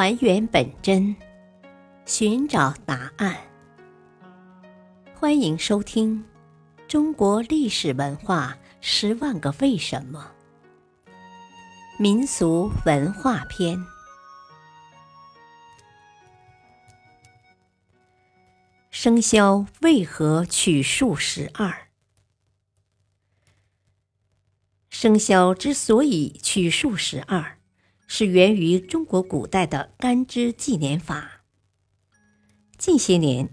还原本真，寻找答案。欢迎收听《中国历史文化十万个为什么》民俗文化篇。生肖为何取数十二？生肖之所以取数十二。是源于中国古代的干支纪年法。近些年，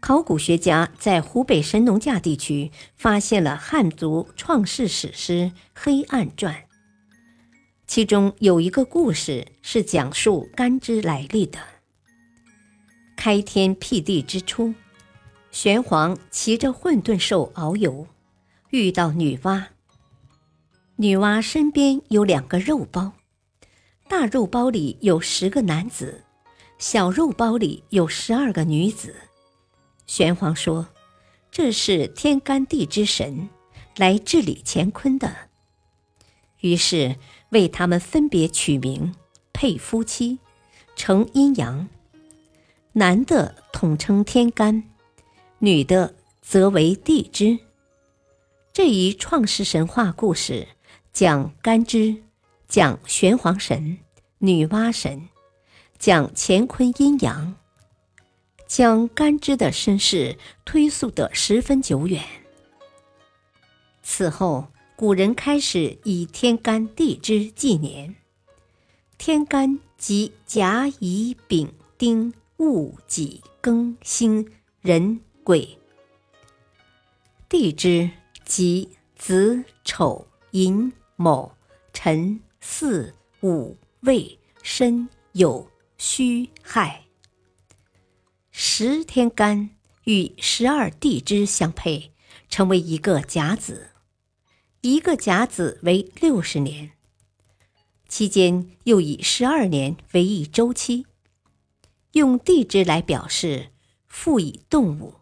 考古学家在湖北神农架地区发现了汉族创世史诗《黑暗传》，其中有一个故事是讲述干支来历的。开天辟地之初，玄黄骑着混沌兽遨游，遇到女娲。女娲身边有两个肉包。大肉包里有十个男子，小肉包里有十二个女子。玄黄说：“这是天干地支神来治理乾坤的。”于是为他们分别取名，配夫妻，成阴阳。男的统称天干，女的则为地支。这一创世神话故事讲干支。讲玄黄神、女娲神，讲乾坤阴阳，将干支的身世推溯得十分久远。此后，古人开始以天干地支纪年。天干即甲、乙、丙、丁、戊、己、庚、辛、壬、癸；地支即子、丑、寅、卯、辰。四五未申酉戌亥，十天干与十二地支相配，成为一个甲子。一个甲子为六十年，期间又以十二年为一周期。用地支来表示，赋以动物，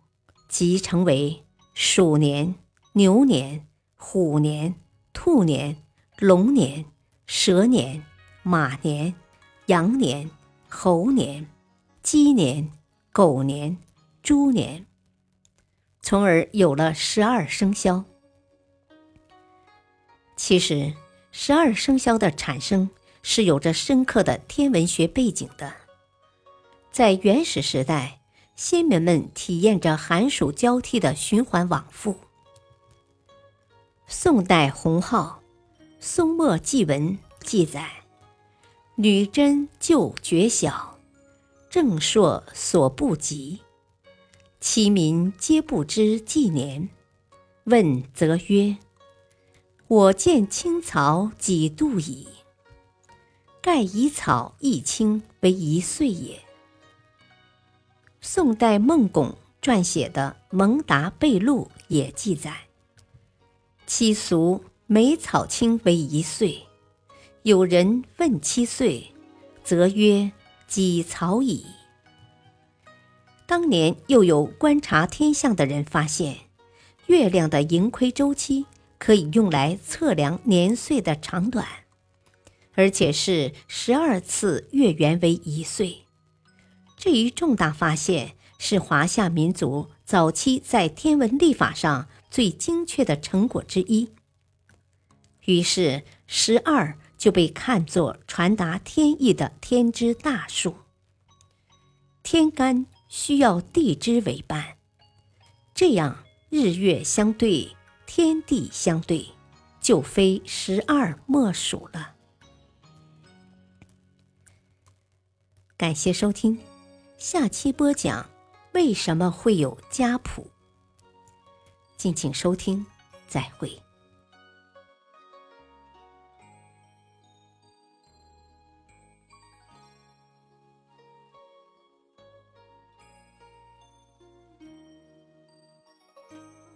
即成为鼠年、牛年、虎年、兔年、龙年。蛇年、马年、羊年、猴年、鸡年、狗年、猪年，从而有了十二生肖。其实，十二生肖的产生是有着深刻的天文学背景的。在原始时代，先民们体验着寒暑交替的循环往复。宋代洪浩。《宋末纪文》记载：“女真旧绝晓，正朔所不及，其民皆不知纪年。问则曰：‘我见青草几度矣？盖以草一青为一岁也。’”宋代孟拱撰写的《蒙达贝录》也记载：“其俗。”每草青为一岁，有人问七岁，则曰：“几草矣。”当年又有观察天象的人发现，月亮的盈亏周期可以用来测量年岁的长短，而且是十二次月圆为一岁。这一重大发现是华夏民族早期在天文历法上最精确的成果之一。于是，十二就被看作传达天意的天之大数。天干需要地支为伴，这样日月相对，天地相对，就非十二莫属了。感谢收听，下期播讲为什么会有家谱。敬请收听，再会。